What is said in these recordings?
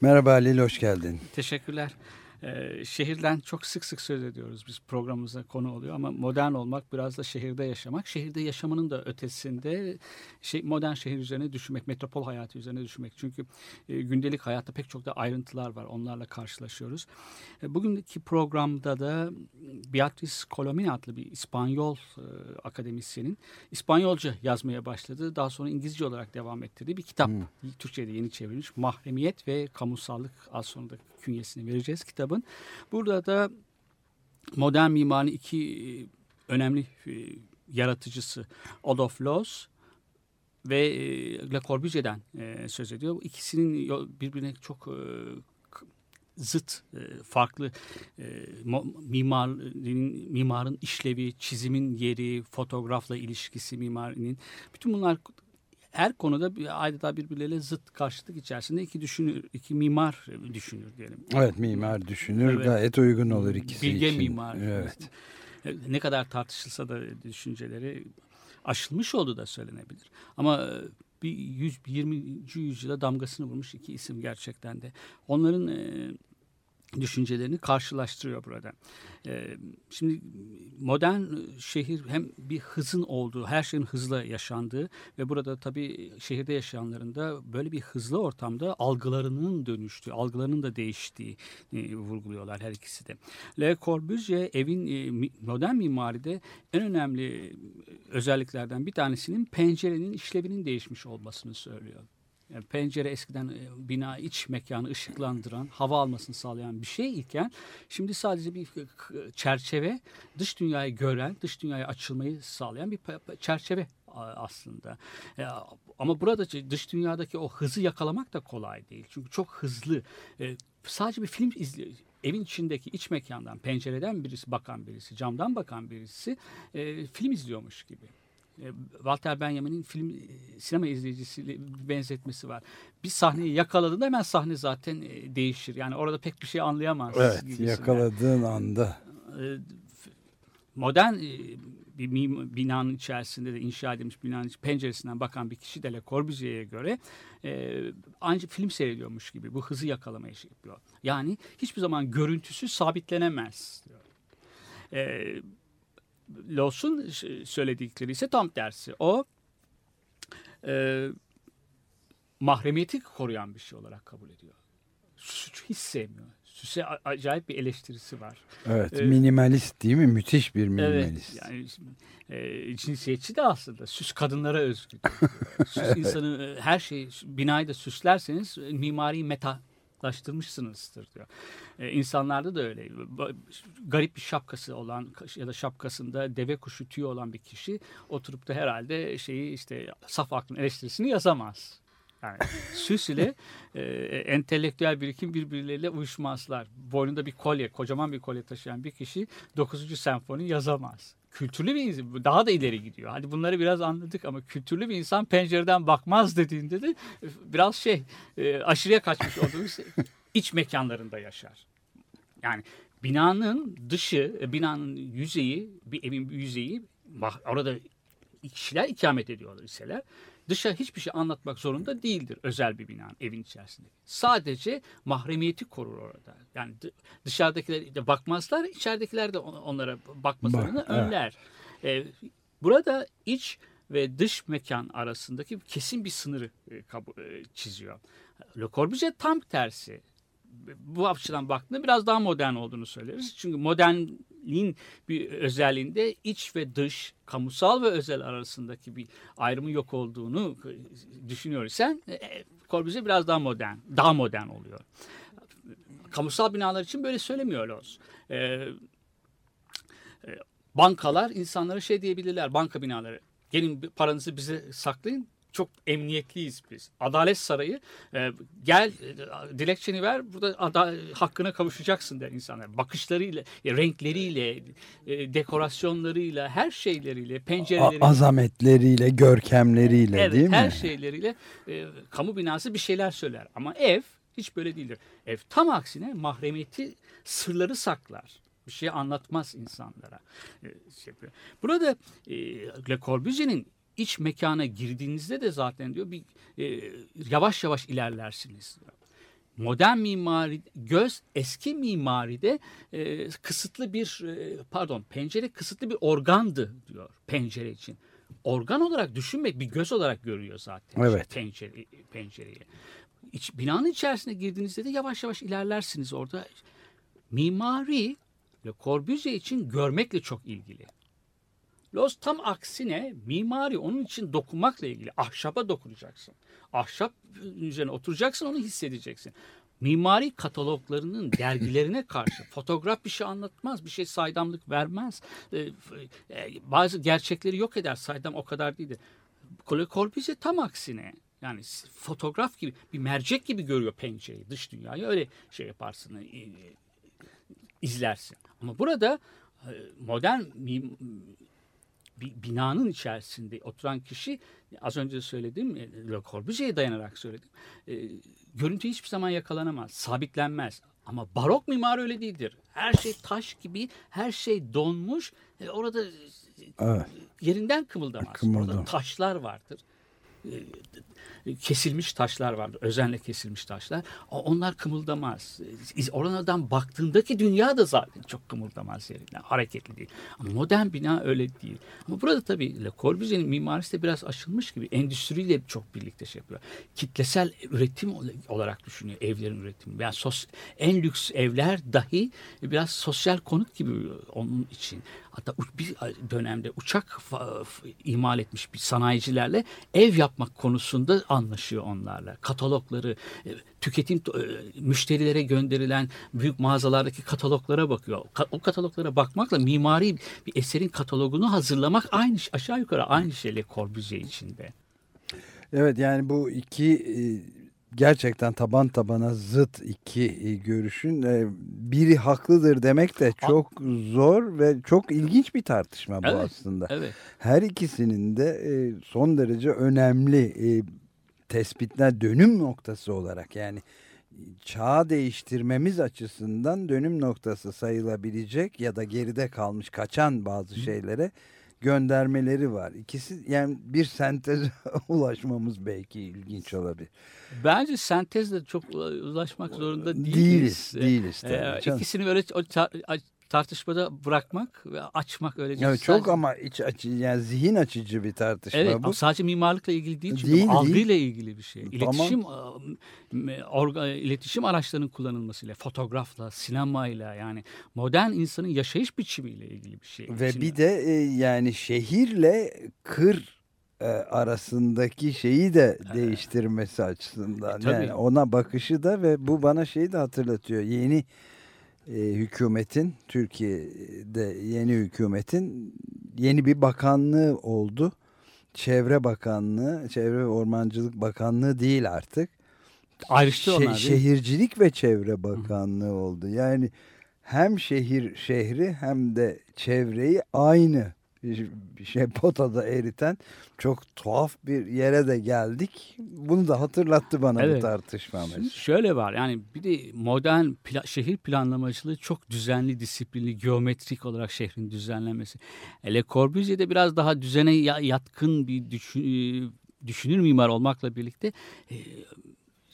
Merhaba Halil, hoş geldin. Teşekkürler. Ee, şehirden çok sık sık söz ediyoruz biz programımıza konu oluyor ama modern olmak biraz da şehirde yaşamak. Şehirde yaşamanın da ötesinde şey, modern şehir üzerine düşünmek, metropol hayatı üzerine düşünmek. Çünkü e, gündelik hayatta pek çok da ayrıntılar var onlarla karşılaşıyoruz. E, bugünkü programda da Beatriz Colomina adlı bir İspanyol e, akademisyenin İspanyolca yazmaya başladığı daha sonra İngilizce olarak devam ettirdiği bir kitap. Türkçe'de yeni çevrilmiş Mahremiyet ve Kamusallık az sonra da künyesini vereceğiz kitabın. Burada da modern mimarinin iki e, önemli e, yaratıcısı Adolf Loos ve e, Le Corbusier'den söz ediyor. İkisinin birbirine çok zıt, farklı mimarın, mimarın işlevi, çizimin yeri, fotoğrafla ilişkisi mimarinin. Bütün bunlar her konuda bir, adeta birbirleriyle zıt karşıtlık içerisinde iki düşünür, iki mimar düşünür diyelim. Evet, mimar düşünür, Evet. gayet uygun olur ikisi Bilge için. mimar. Evet. Ne kadar tartışılsa da düşünceleri aşılmış olduğu da söylenebilir. Ama e, bir 100, 20. yüzyıla damgasını vurmuş iki isim gerçekten de. Onların e, düşüncelerini karşılaştırıyor burada. E, şimdi modern şehir hem bir hızın olduğu, her şeyin hızla yaşandığı ve burada tabii şehirde yaşayanların da böyle bir hızlı ortamda algılarının dönüştüğü, algılarının da değiştiği e, vurguluyorlar her ikisi de. Le Corbusier evin e, modern mimaride en önemli e, özelliklerden bir tanesinin pencerenin işlevinin değişmiş olmasını söylüyor. Yani pencere eskiden e, bina iç mekanı ışıklandıran, hava almasını sağlayan bir şey iken şimdi sadece bir çerçeve dış dünyayı gören, dış dünyaya açılmayı sağlayan bir çerçeve aslında. E, Ama burada dış dünyadaki o hızı yakalamak da kolay değil. Çünkü çok hızlı. E, Sadece bir film izliyor. Evin içindeki iç mekandan, pencereden birisi bakan birisi, camdan bakan birisi e, film izliyormuş gibi. E, Walter Benjamin'in film e, sinema izleyicisiyle benzetmesi var. Bir sahneyi yakaladığında hemen sahne zaten e, değişir. Yani orada pek bir şey anlayamaz. Evet, gibisinden. yakaladığın anda. Modern bir binanın içerisinde de inşa edilmiş binanın penceresinden bakan bir kişi de Le Corbusier'e göre e, ancak film seyrediyormuş gibi bu hızı yakalamaya şey yapıyor. Yani hiçbir zaman görüntüsü sabitlenemez diyor. E, Lawson söyledikleri ise tam tersi. O e, mahremiyeti koruyan bir şey olarak kabul ediyor. Suçu hiç sevmiyor. Süse acayip bir eleştirisi var. Evet, Evet. minimalist değil mi? Müthiş bir minimalist. Evet yani e, cinsiyetçi de aslında süs kadınlara özgü. süs insanı e, her şeyi binayı da süslerseniz e, mimari metalaştırmışsınızdır diyor. E, insanlarda da öyle. Garip bir şapkası olan ya da şapkasında deve kuşu tüyü olan bir kişi oturup da herhalde şeyi işte saf aklın eleştirisini yazamaz. Yani süs ile e, entelektüel birikim birbirleriyle uyuşmazlar. Boynunda bir kolye, kocaman bir kolye taşıyan bir kişi 9. senfoni yazamaz. Kültürlü bir insan, daha da ileri gidiyor. Hadi bunları biraz anladık ama kültürlü bir insan pencereden bakmaz dediğinde de biraz şey e, aşırıya kaçmış olduğumuz iç mekanlarında yaşar. Yani binanın dışı, e, binanın yüzeyi, bir evin yüzeyi, orada kişiler ikamet ediyorlar iseler dışa hiçbir şey anlatmak zorunda değildir özel bir binanın evin içerisinde. Sadece mahremiyeti korur orada. Yani dı- dışarıdakiler de bakmazlar, içeridekiler de on- onlara bakmalarını Bak, evet. önler. Ee, burada iç ve dış mekan arasındaki kesin bir sınırı e, e, çiziyor. Le Corbusier tam tersi bu açıdan baktığında biraz daha modern olduğunu söyleriz. Çünkü modernliğin bir özelliğinde iç ve dış, kamusal ve özel arasındaki bir ayrımı yok olduğunu düşünüyoruz. Sen e, Corbusier biraz daha modern, daha modern oluyor. Kamusal binalar için böyle söylemiyor Loz. Ee, bankalar insanlara şey diyebilirler, banka binaları. Gelin paranızı bize saklayın, çok emniyetliyiz biz. Adalet Sarayı e, gel e, dilekçeni ver burada ada, hakkına kavuşacaksın der insanlar. Bakışlarıyla, e, renkleriyle, e, dekorasyonlarıyla, her şeyleriyle, pencereleriyle. azametleriyle, görkemleriyle Evet, değil mi? her şeyleriyle e, kamu binası bir şeyler söyler. Ama ev hiç böyle değildir. Ev tam aksine mahremiyeti, sırları saklar. Bir şey anlatmaz insanlara. E, şey. Burada e, Le Corbusier'in iç mekana girdiğinizde de zaten diyor bir e, yavaş yavaş ilerlersiniz. diyor. Modern mimari göz eski mimaride e, kısıtlı bir e, pardon pencere kısıtlı bir organdı diyor pencere için. Organ olarak düşünmek bir göz olarak görüyor zaten Evet. pencere, pencereyi. İç, binanın içerisine girdiğinizde de yavaş yavaş ilerlersiniz orada. Mimari Le Corbusier için görmekle çok ilgili. Loz tam aksine mimari onun için dokunmakla ilgili. Ahşaba dokunacaksın. Ahşap üzerine oturacaksın onu hissedeceksin. Mimari kataloglarının dergilerine karşı fotoğraf bir şey anlatmaz, bir şey saydamlık vermez. Ee, f- e, bazı gerçekleri yok eder. Saydam o kadar değildir. Corbusier tam aksine yani fotoğraf gibi bir mercek gibi görüyor pencereyi, dış dünyayı öyle şey yaparsın, e, e, izlersin. Ama burada e, modern bir binanın içerisinde oturan kişi az önce söyledim e, Le Corbusier'e dayanarak söyledim. E, görüntü hiçbir zaman yakalanamaz, sabitlenmez. Ama barok mimari öyle değildir. Her şey taş gibi, her şey donmuş. E, orada Evet. yerinden kımıldamaz. Kımıldam. Orada taşlar vardır. E, Kesilmiş taşlar vardır. Özenle kesilmiş taşlar. Onlar kımıldamaz. Oradan baktığındaki dünya da zaten çok kımıldamaz yerinden. Hareketli değil. Ama modern bina öyle değil. Ama burada tabii Le Corbusier'in mimarisi de biraz aşılmış gibi. Endüstriyle çok birlikte şey yapıyor. Kitlesel üretim olarak düşünüyor evlerin üretimi. Yani sos, en lüks evler dahi biraz sosyal konut gibi onun için. Hatta bir dönemde uçak imal etmiş bir sanayicilerle ev yapmak konusunda anlaşıyor onlarla. Katalogları, e, tüketim e, müşterilere gönderilen büyük mağazalardaki kataloglara bakıyor. O kataloglara bakmakla mimari bir eserin katalogunu hazırlamak aynı aşağı yukarı aynı şeyle Corbusier içinde. Evet yani bu iki e, gerçekten taban tabana zıt iki e, görüşün e, biri haklıdır demek de çok zor ve çok ilginç bir tartışma bu Evet. aslında. Evet. Her ikisinin de e, son derece önemli tespitler dönüm noktası olarak yani çağ değiştirmemiz açısından dönüm noktası sayılabilecek ya da geride kalmış kaçan bazı şeylere göndermeleri var. İkisi yani bir senteze ulaşmamız belki ilginç olabilir. Bence sentezle çok ulaşmak zorunda değiliz. Değiliz, Ee, değiliz e, tabii canım. ikisini böyle tartışmada bırakmak ve açmak öylece. Evet, çok Sadece- ama iç açı yani zihin açıcı bir tartışma Evet bu. ama sadece mimarlıkla ilgili değil çünkü Değil, bu değil. algıyla ilgili bir şey. Tamam. İletişim e, orga, iletişim araçlarının kullanılmasıyla, fotoğrafla, sinemayla yani modern insanın yaşayış biçimiyle ilgili bir şey. Ve Şimdi- bir de e, yani şehirle kır e, arasındaki şeyi de değiştirmesi açısından. tabii. Yani ona bakışı da ve bu bana şeyi de hatırlatıyor. Yeni e, hükümetin Türkiye'de yeni hükümetin yeni bir bakanlığı oldu. Çevre Bakanlığı, Çevre ve Ormancılık Bakanlığı değil artık. ayrıştı onlar? Şehircilik ve Çevre Bakanlığı oldu. Yani hem şehir şehri hem de çevreyi aynı şey potada eriten çok tuhaf bir yere de geldik. Bunu da hatırlattı bana bu Evet. tartışma. Şimdi mesela. şöyle var yani bir de modern pla- şehir planlamacılığı çok düzenli, disiplinli, geometrik olarak şehrin düzenlenmesi. E, Le Corbusier'de biraz daha düzene ya- yatkın bir düşün- düşünür mimar olmakla birlikte e,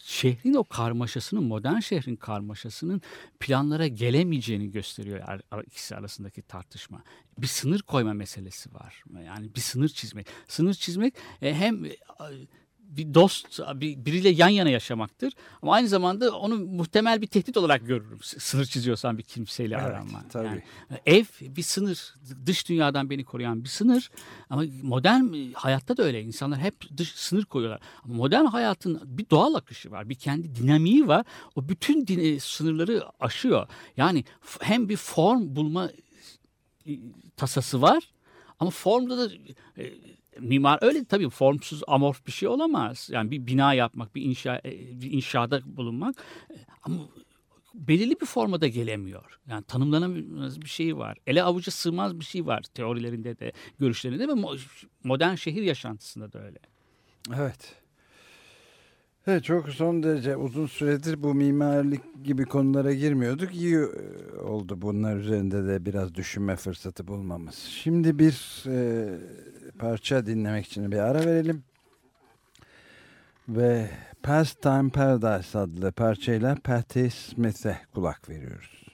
şehrin o karmaşasının, modern şehrin karmaşasının planlara gelemeyeceğini gösteriyor ikisi arasındaki tartışma. Bir sınır koyma meselesi var. Yani bir sınır çizmek. Sınır çizmek e, hem e, bir dost, bir, biriyle yan yana yaşamaktır. Ama aynı zamanda onu muhtemel bir tehdit olarak görürüm. Sınır çiziyorsan bir kimseyle Evet, aranma. tabii. Yani, ev bir sınır. Dış dünyadan beni koruyan bir sınır. Ama modern e, hayatta da öyle. İnsanlar hep dış sınır koyuyorlar. Ama modern hayatın bir doğal akışı var. Bir kendi dinamiği var. O bütün din- e, sınırları aşıyor. Yani hem bir form bulma e, tasası var. Ama formda da e, mimar öyle tabii formsuz amorf bir şey olamaz. Yani bir bina yapmak, bir inşa e, bir inşaada bulunmak e, ama belirli bir formada gelemiyor. Yani tanımlanamaz bir şey var. Ele avuca sığmaz bir şey var teorilerinde de, görüşlerinde de ve modern şehir yaşantısında da öyle. Evet. Evet çok son derece uzun süredir bu mimarlık gibi konulara girmiyorduk. İyi e, oldu bunlar üzerinde de biraz düşünme fırsatı bulmamız. Şimdi bir e, parça dinlemek için bir ara verelim. Ve Pastime Paradise adlı parçayla Patti Smith'e kulak veriyoruz.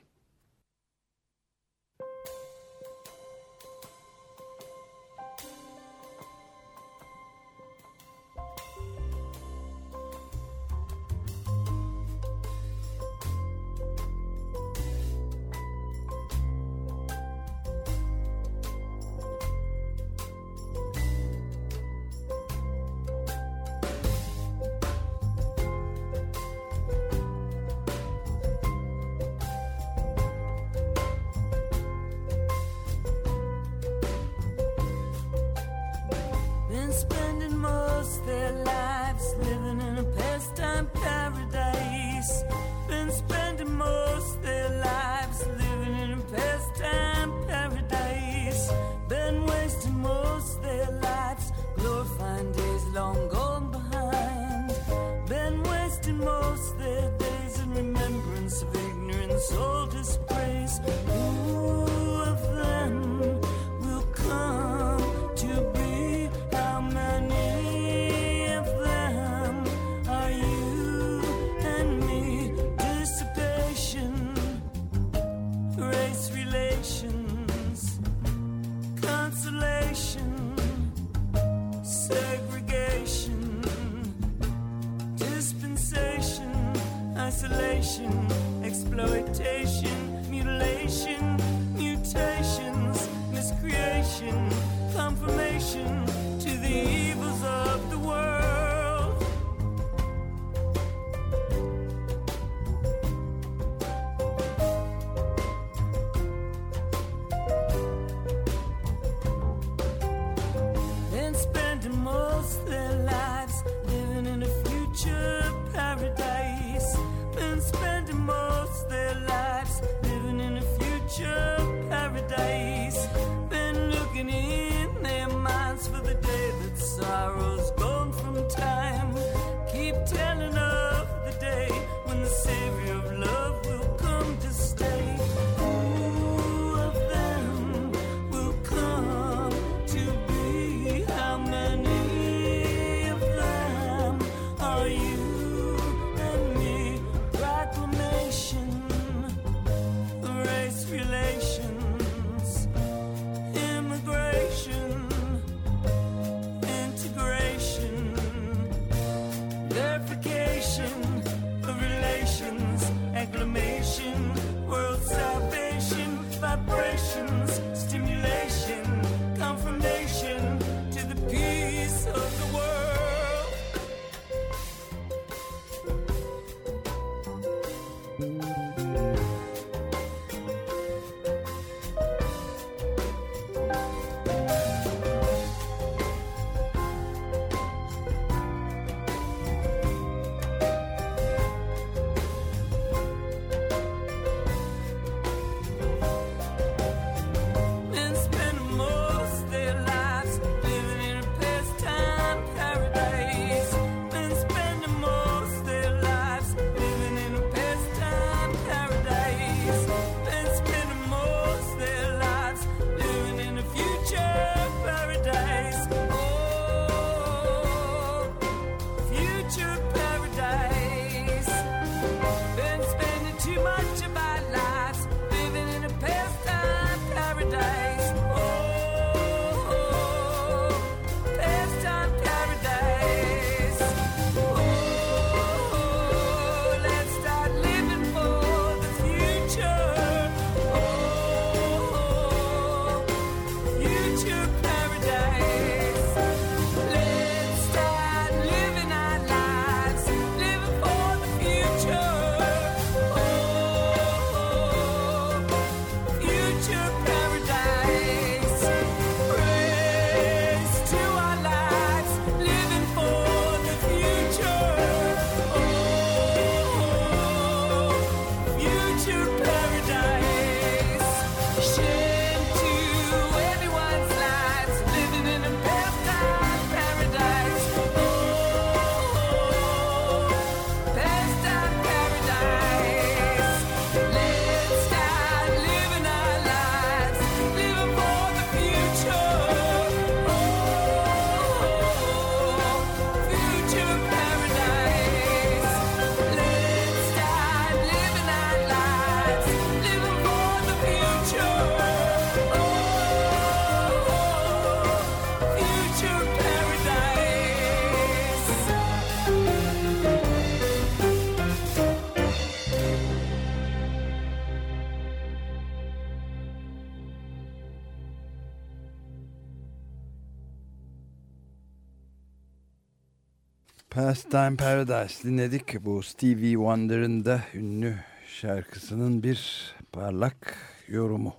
Pastime Paradise dinledik. Bu Stevie Wonder'ın da ünlü şarkısının bir parlak yorumu.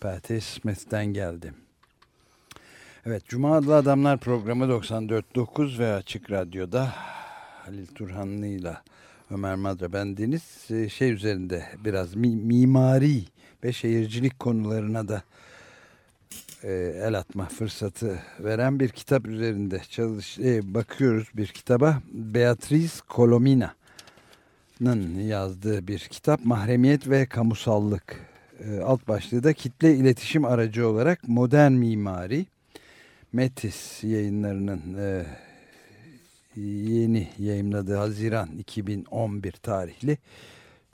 Patti Smith'ten geldi. Evet, Cuma Adlı Adamlar programı 94.9 ve Açık Radyo'da Halil Turhanlı ile Ömer Madra bendeniz e, şey üzerinde biraz mi, mimari ve şehircilik konularına da e, el atma fırsatı veren bir kitap üzerinde çalış e, bakıyoruz bir kitaba Beatrice Colomina'nın yazdığı bir kitap Mahremiyet ve Kamusallık e, alt başlığı da kitle iletişim aracı olarak modern mimari Metis yayınlarının e, yeni yayınladığı Haziran 2011 tarihli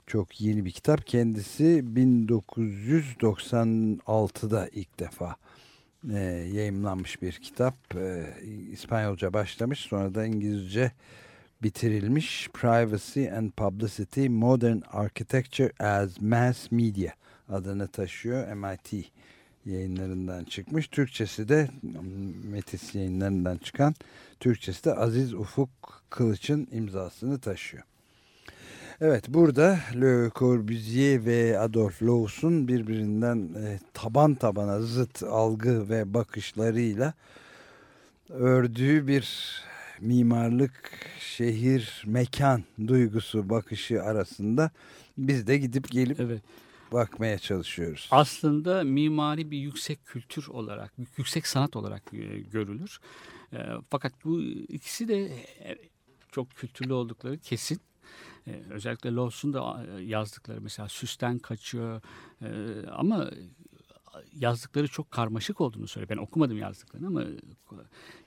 çok yeni bir kitap. Kendisi 1996'da ilk defa e, yayımlanmış bir kitap. E, İspanyolca başlamış sonra da İngilizce bitirilmiş. Privacy and Publicity Modern Architecture as Mass Media adını taşıyor. MIT yayınlarından çıkmış. Türkçesi de Metis yayınlarından çıkan Türkçesi de Aziz Ufuk Kılıç'ın imzasını taşıyor. Evet burada Le Corbusier ve Adolf Loos'un birbirinden e, taban tabana zıt algı ve bakışlarıyla ördüğü bir mimarlık, şehir, mekan duygusu bakışı arasında biz de gidip gelip evet. bakmaya çalışıyoruz. Aslında mimari bir yüksek kültür olarak, yüksek sanat olarak e, görülür. E, fakat bu ikisi de e, çok kültürlü oldukları kesin. Ee, özellikle Lawson da yazdıkları mesela süsten kaçıyor ee, ama yazdıkları çok karmaşık olduğunu söylüyor. Ben okumadım yazdıklarını ama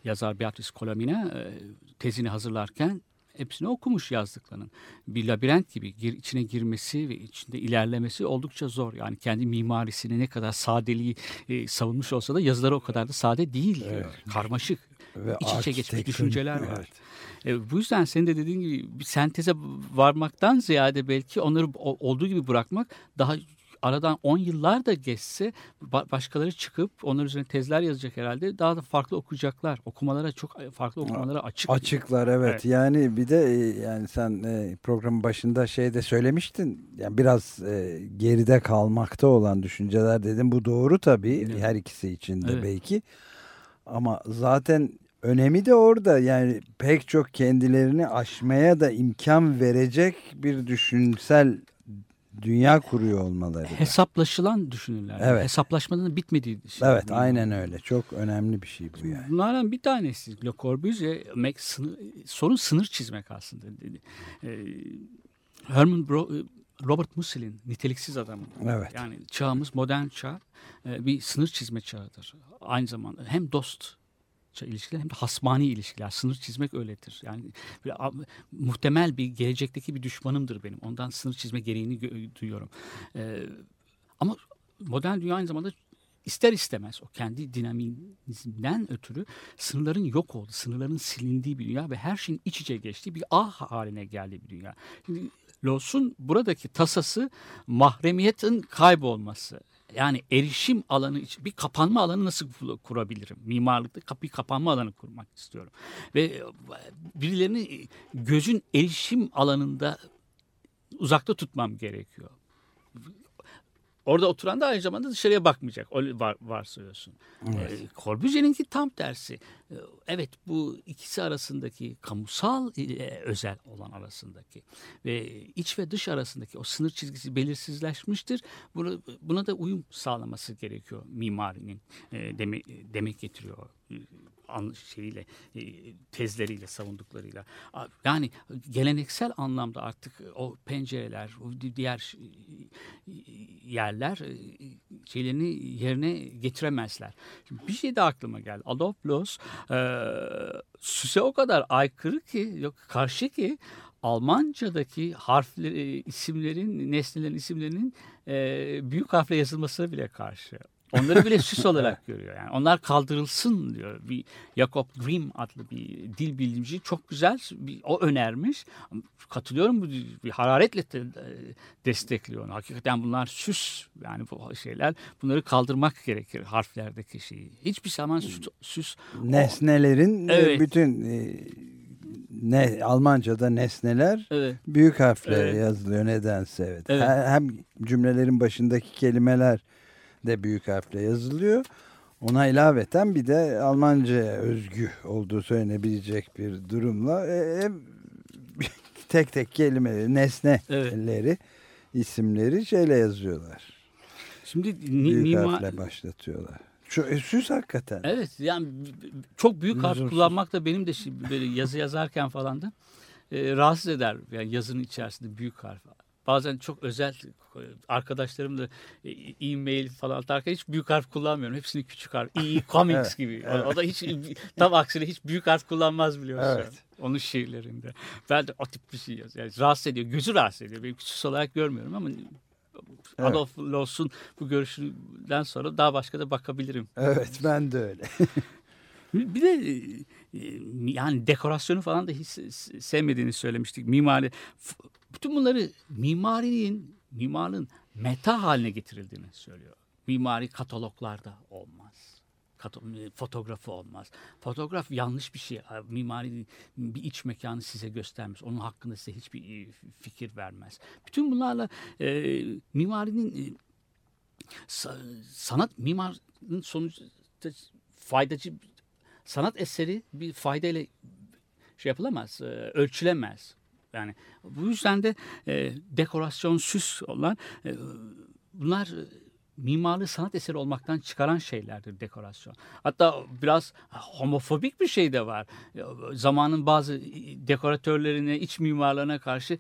yazar Beatrice Colomina e, tezini hazırlarken hepsini okumuş yazdıklarının. Bir labirent gibi gir, içine girmesi ve içinde ilerlemesi oldukça zor. Yani kendi mimarisini ne kadar sadeliği e, savunmuş olsa da yazıları o kadar da sade değil. Evet. Karmaşık. Ve iç içe geçmiş düşünceler var. Evet. E, bu yüzden senin de dediğin gibi bir senteze varmaktan ziyade belki onları olduğu gibi bırakmak daha aradan 10 yıllar da geçse başkaları çıkıp onlar üzerine tezler yazacak herhalde. Daha da farklı okuyacaklar. Okumalara çok e, farklı okumalara açık. Açıklar evet. evet. Yani bir de e, yani sen e, programın başında şeyde söylemiştin. Yani biraz geride kalmakta olan düşünceler dedim. Bu doğru tabii. Evet. Her ikisi için de evet. belki. Ama zaten önemi de orada yani pek çok kendilerini aşmaya da imkan verecek bir düşünsel dünya kuruyor olmaları. Da. Hesaplaşılan düşünürler. Evet. Hesaplaşmanın bitmediği şey. Evet aynen öyle. Çok önemli bir şey bu yani. Bunlardan bir tanesi Le Corbusier sınır, sorun sınır çizmek aslında. Ee, Herman Bro Robert Musil'in niteliksiz adamı. Evet. Yani çağımız modern çağ e, bir sınır çizme çağıdır. Aynı zamanda hem dost ilişkiler hem de hasmani ilişkiler. Sınır çizmek öyledir. Yani böyle, muhtemel bir gelecekteki bir düşmanımdır benim. Ondan sınır çizme gereğini duyuyorum. Ee, ama modern dünya aynı zamanda ister istemez o kendi dinamizmden ötürü sınırların yok olduğu, sınırların silindiği bir dünya ve her şeyin iç içe geçtiği bir ah haline geldiği bir dünya. Şimdi Los'un buradaki tasası mahremiyetin kaybolması yani erişim alanı için bir kapanma alanı nasıl kurabilirim? Mimarlıkta bir kapanma alanı kurmak istiyorum. Ve e, birilerini gözün erişim alanında uzakta tutmam gerekiyor. Orada oturan da aynı zamanda dışarıya bakmayacak. O var, varsayıyorsun. Evet. E, tam tersi. E, evet bu ikisi arasındaki kamusal ile özel olan arasındaki ve iç ve dış arasındaki o sınır çizgisi belirsizleşmiştir. Buna, buna da uyum sağlaması gerekiyor mimarinin e, deme, demek getiriyor şeyiyle e, tezleriyle savunduklarıyla yani geleneksel anlamda artık o pencereler diğer yerler e, şeylerini yerine getiremezler. Şimdi bir şey de aklıma geldi. Adolf Loos e, süse o kadar aykırı ki yok karşı ki Almanca'daki harfleri, isimlerin, nesnelerin isimlerinin e, büyük harfle yazılmasına bile karşı. Onları bile süs olarak görüyor. Yani onlar kaldırılsın diyor. Bir Jacob Grimm adlı bir dil bilimci çok güzel bir, o önermiş. Katılıyorum bu bir hararetle de, destekliyor onu. Hakikaten bunlar süs yani bu şeyler. Bunları kaldırmak gerekir harflerdeki şeyi. Hiçbir zaman süs, süs nesnelerin o, evet. bütün e, ne Almanca'da nesneler Evet. büyük harfle Evet. yazılıyor nedense evet. Evet. Hem cümlelerin başındaki kelimeler de büyük harfle yazılıyor. Ona ilaveten bir de Almanca'ya özgü olduğu söylenebilecek bir durumla e, e, tek tek kelimeleri, nesneleri, isimleri şeyle yazıyorlar. Şimdi ni, Büyük mimar- harfle başlatıyorlar. Şu e, süs hakikaten. Evet yani çok büyük harf Lüzumsuz. kullanmak da benim de şi- böyle yazı yazarken falan da e, rahatsız eder. Yani yazının içerisinde büyük harf. Bazen çok özel e, arkadaşlarımla e, e-mail falan atarken hiç büyük harf kullanmıyorum. Hepsini küçük harf. E comics Evet, gibi. O- O da hiç tam aksine hiç büyük harf kullanmaz biliyorsun. Evet. Onun şiirlerinde. Ben de o tip bir şey yazıyorum. Yani rahatsız ediyor. Gözü rahatsız ediyor. Benim küçük olarak görmüyorum ama Evet. Adolf Loss'un bu görüşünden sonra daha başka da bakabilirim. Evet ben de öyle. Bir de e, yani dekorasyonu falan da hiç se- sevmediğini söylemiştik. Mimari. Bütün bunları mimarinin, mimarın meta haline getirildiğini söylüyor. Mimari kataloglarda olmaz. Kato- fotoğrafı olmaz. Fotoğraf yanlış bir şey. Mimari bir iç mekanı size göstermiş. Onun hakkında size hiçbir e, fikir vermez. Bütün bunlarla e, mimarinin e, sa- sanat mimarın sonuçta faydacı sanat eseri bir faydayla şey yapılamaz, e, ölçülemez. Yani bu yüzden de e, dekorasyon, süs olan e, bunlar mimarlığı sanat eseri olmaktan çıkaran şeylerdir dekorasyon. Hatta biraz homofobik bir şey de var. Zamanın bazı dekoratörlerine, iç mimarlarına karşı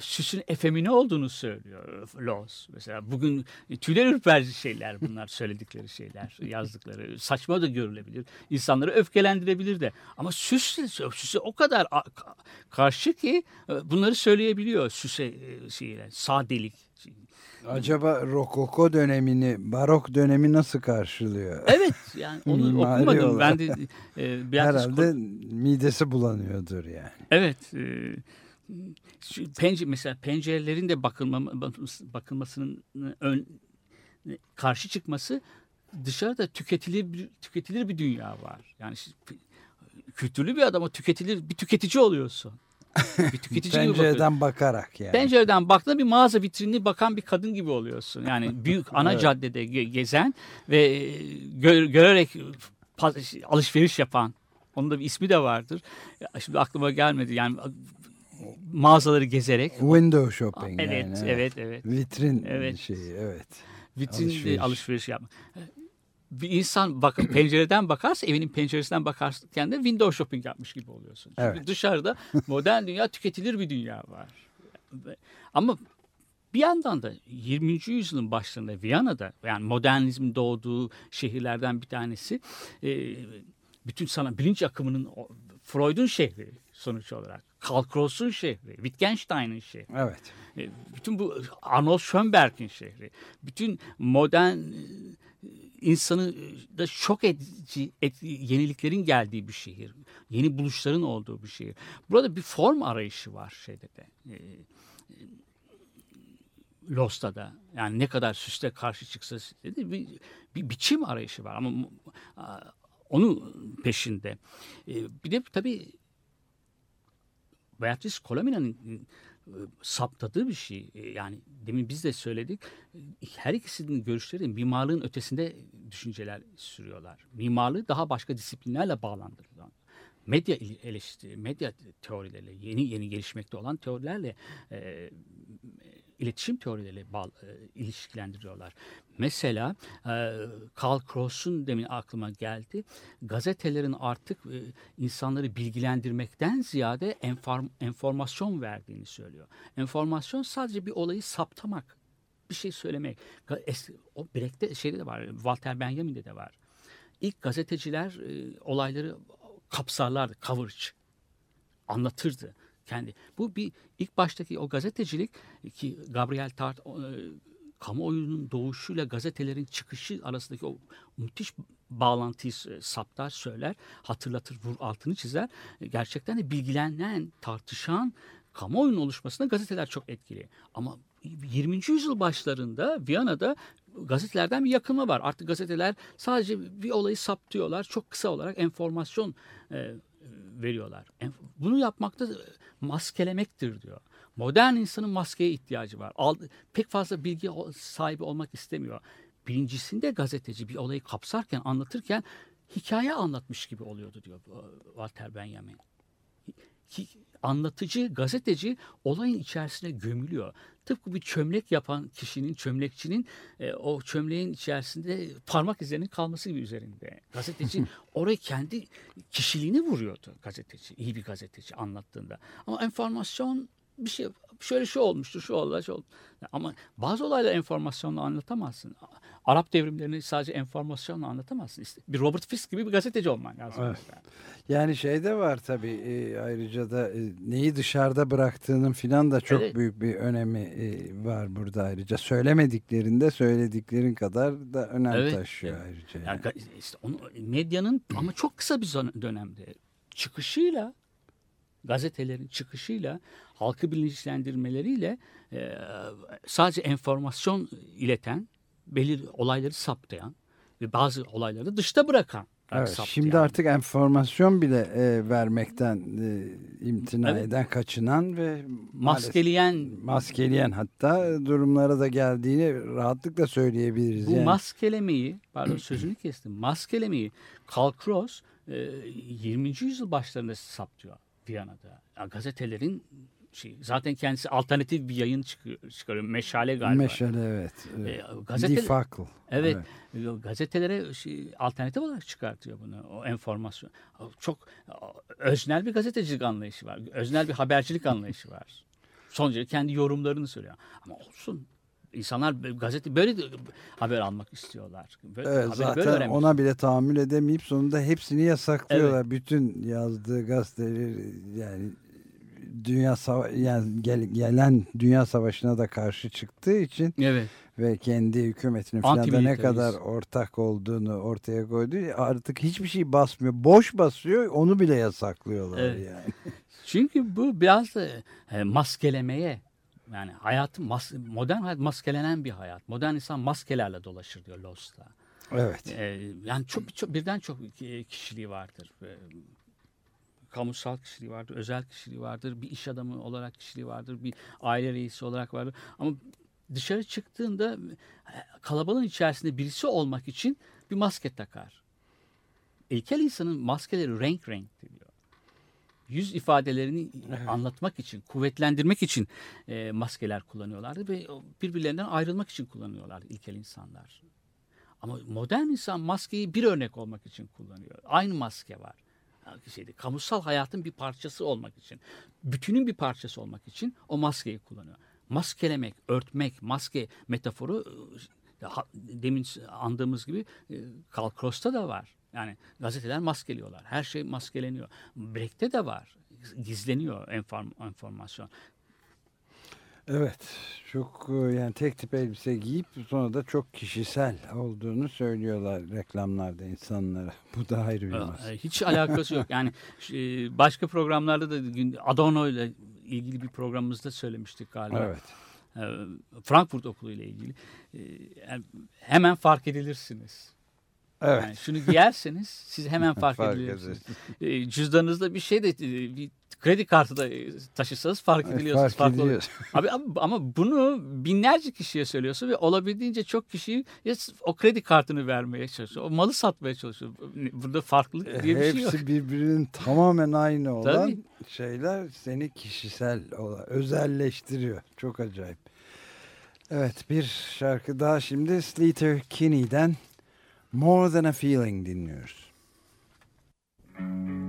süsün efemine olduğunu söylüyor Loz. Mesela bugün tüyler ürperci şeyler bunlar söyledikleri şeyler, yazdıkları. Saçma da görülebilir. İnsanları öfkelendirebilir de. Ama süs, süse o kadar karşı ki e, bunları söyleyebiliyor süse e, şeyle, sadelik. Acaba Rokoko dönemini, Barok dönemi nasıl karşılıyor? Evet yani onu Mimari okumadım. olarak. Ben de e, Beatrice Herhalde midesi bulanıyordur yani. Evet. E, pence mesela pencerelerin de bakılma, bakılmasının ön karşı çıkması dışarıda tüketilir bir- tüketilir bir dünya var. Yani kültürlü bir adama tüketilir bir tüketici oluyorsun. Bir tüketici. Pencereden bakarak yani. Pencereden baktığında bir mağaza vitrinini bakan bir kadın gibi oluyorsun. Yani büyük ana Evet. caddede ge- gezen ve e, gö- görerek alışveriş yapan. Onun da bir ismi de vardır. Şimdi aklıma gelmedi. Yani mağazaları gezerek. Window shopping Evet, yani. evet, evet. Vitrin Evet. şeyi evet. Vitrinde Alışveriş. alışveriş. yapma. Bir insan bak pencereden bakarsa evinin penceresinden bakarken de window shopping yapmış gibi oluyorsun. Çünkü Evet. dışarıda modern dünya tüketilir bir dünya var. Ama bir yandan da 20. yüzyılın başlarında Viyana'da yani modernizmin doğduğu şehirlerden bir tanesi bütün sana bilinç akımının Freud'un şehri sonuç olarak. Karl Kraus'un şehri, Wittgenstein'in şehri. Evet. Bütün bu Arnold Schönberg'in şehri, bütün modern insanı e, da şok edici et- yeniliklerin geldiği bir şehir. Yeni buluşların olduğu bir şehir. Burada bir form arayışı var şeyde de. E, e, Lost'ta da. Yani ne kadar süste karşı çıksa dedi, bir, bir biçim arayışı var ama a, onun peşinde. Bir de tabii Beatrice Colomina'nın saptadığı bir şey. E, Yani demin biz de söyledik. E, Her ikisinin görüşleri mimarlığın ötesinde düşünceler sürüyorlar. Mimarlığı daha başka disiplinlerle bağlandırıyor. Medya eleştiri, medya teorileriyle, yeni yeni gelişmekte olan teorilerle e, iletişim teorileriyle bağ, e, ilişkilendiriyorlar. Mesela e, Karl Kraus'un demin aklıma geldi. Gazetelerin artık e, insanları bilgilendirmekten ziyade enform, enformasyon verdiğini söylüyor. Enformasyon sadece bir olayı saptamak, bir şey söylemek. O Brecht'te şeyde de var, Walter Benjamin'de de var. İlk gazeteciler e, olayları kapsarlardı, coverage anlatırdı kendi. Bu bir ilk baştaki o gazetecilik ki Gabriel Tart e, kamuoyunun doğuşuyla gazetelerin çıkışı arasındaki o müthiş bağlantıyı saptar, söyler, hatırlatır, vur altını çizer. E, Gerçekten de bilgilenen, tartışan kamuoyunun oluşmasına gazeteler çok etkili. Ama 20. yüzyıl başlarında Viyana'da gazetelerden bir yakınma var. Artık gazeteler sadece bir olayı saptıyorlar. Çok kısa olarak enformasyon e, veriyorlar. En- Bunu yapmakta e, maskelemektir diyor. Modern insanın maskeye ihtiyacı var. Pek fazla bilgi sahibi olmak istemiyor. Birincisinde gazeteci bir olayı kapsarken, anlatırken hikaye anlatmış gibi oluyordu diyor bu Walter Benjamin. Ki- anlatıcı, gazeteci olayın içerisine gömülüyor. Tıpkı bir çömlek yapan kişinin, çömlekçinin e, o çömleğin içerisinde parmak izlerinin kalması gibi üzerinde. Gazeteci oraya kendi kişiliğini vuruyordu gazeteci, iyi bir gazeteci anlattığında. Ama enformasyon bir şey şöyle şu olmuştu, şu oldu, şu oldu. Ama bazı olayları enformasyonla anlatamazsın. Arap devrimlerini sadece enformasyonla anlatamazsın. İşte bir Robert Fisk gibi bir gazeteci olman lazım. Evet. Yani şey de var tabii e, ayrıca da e, neyi dışarıda bıraktığının filan da çok Evet. büyük bir önemi e, var burada ayrıca. Söylemediklerinde söylediklerin kadar da önem Evet, taşıyor evet. ayrıca. Yani Yani. işte onu medyanın ama çok kısa bir dönemde çıkışıyla gazetelerin çıkışıyla halkı bilinçlendirmeleriyle e, sadece enformasyon ileten belir olayları saptayan ve bazı olayları dışta bırakan Evet, şimdi artık enformasyon bile e, vermekten e, imtina Evet. eden, kaçınan ve maskeleyen maskeleyen hatta durumlara da geldiğini rahatlıkla söyleyebiliriz. Bu yani. maskelemeyi, pardon sözünü kestim, maskelemeyi Karl Kraus e, 20. yüzyıl başlarında saptıyor Viyana'da. Ya, gazetelerin şey, zaten kendisi alternatif bir yayın çıkıyor, çıkarıyor. Meşale galiba. Meşale evet. E, evet. gazete, Defakl. evet, e, gazetelere şey, alternatif olarak çıkartıyor bunu, o enformasyon. Çok öznel bir gazetecilik anlayışı var. Öznel bir habercilik anlayışı var. Sonuçta kendi yorumlarını söylüyor. Ama olsun. İnsanlar gazete böyle haber almak istiyorlar. Böyle, Evet, böyle zaten öğrenmek ona bile tahammül edemeyip sonunda hepsini yasaklıyorlar. Bütün yazdığı gazeteleri yani dünya sava yani gel- gelen dünya savaşına da karşı çıktığı için Evet. ve kendi hükümetinin falan da ne kadar ortak olduğunu ortaya koydu. Artık hiçbir şey basmıyor. Boş basıyor. Onu bile yasaklıyorlar Evet. yani. Çünkü bu biraz da e, maskelemeye yani hayatın mas modern hayat maskelenen bir hayat. Modern insan maskelerle dolaşır diyor Lost'ta. Evet. E, yani çok, çok birden çok e, kişiliği vardır. Kamusal kişiliği vardır, özel kişiliği vardır, bir iş adamı olarak kişiliği vardır, bir aile reisi olarak vardır. Ama dışarı çıktığında e, kalabalığın içerisinde birisi olmak için bir maske takar. İlkel insanın maskeleri renk renk diyor. Yüz ifadelerini anlatmak için, kuvvetlendirmek için e, maskeler kullanıyorlardı ve birbirlerinden ayrılmak için kullanıyorlar ilkel insanlar. Ama modern insan maskeyi bir örnek olmak için kullanıyor. Aynı maske var. Şeyde, kamusal hayatın bir parçası olmak için, bütünün bir parçası olmak için o maskeyi kullanıyor. Maskelemek, örtmek, maske metaforu e, demin andığımız gibi e, Karl Kraus'ta da var. Yani gazeteler maskeliyorlar. Her şey maskeleniyor. Brecht'te de var. Gizleniyor enform- enformasyon. Evet. Çok e, yani tek tip elbise giyip sonra da çok kişisel olduğunu söylüyorlar reklamlarda insanlara. Bu da ayrı bir mesele. Hiç alakası yok. Yani e, başka programlarda da Adorno ile ilgili bir programımızda söylemiştik galiba. Evet. Ee, Frankfurt Okulu ile ilgili. Hemen fark edilirsiniz. Evet. Yani şunu giyerseniz siz hemen fark, Fark edilirsiniz. Ee, cüzdanınızda bir şey de e, bir kredi kartı da e, taşısanız fark ediliyorsunuz. Fark farklı ediliyor. Abi, ama- bunu binlerce kişiye söylüyorsun ve olabildiğince çok kişiyi o kredi kartını vermeye çalışıyor. O malı satmaya çalışıyor. Burada farklılık diye bir şey yok. Hepsi birbirinin tamamen aynı olan Tabii. şeyler seni kişisel olan, özelleştiriyor. Çok acayip. Evet bir şarkı daha şimdi Sleater Kinney'den More Than a Feeling dinliyoruz. More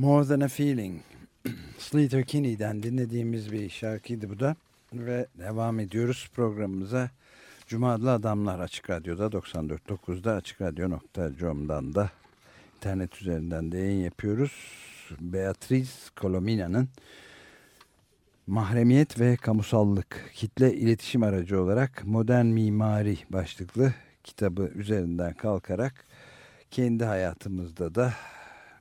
More Than a Feeling. Sleater Kinney'den dinlediğimiz bir şarkıydı bu da. Ve devam ediyoruz programımıza. Cuma Adamlar Açık Radyo'da 94.9'da açıkradyo.com'dan da internet üzerinden de yayın yapıyoruz. Beatriz Colomina'nın Mahremiyet ve Kamusallık kitle iletişim aracı olarak Modern Mimari başlıklı kitabı üzerinden kalkarak kendi hayatımızda da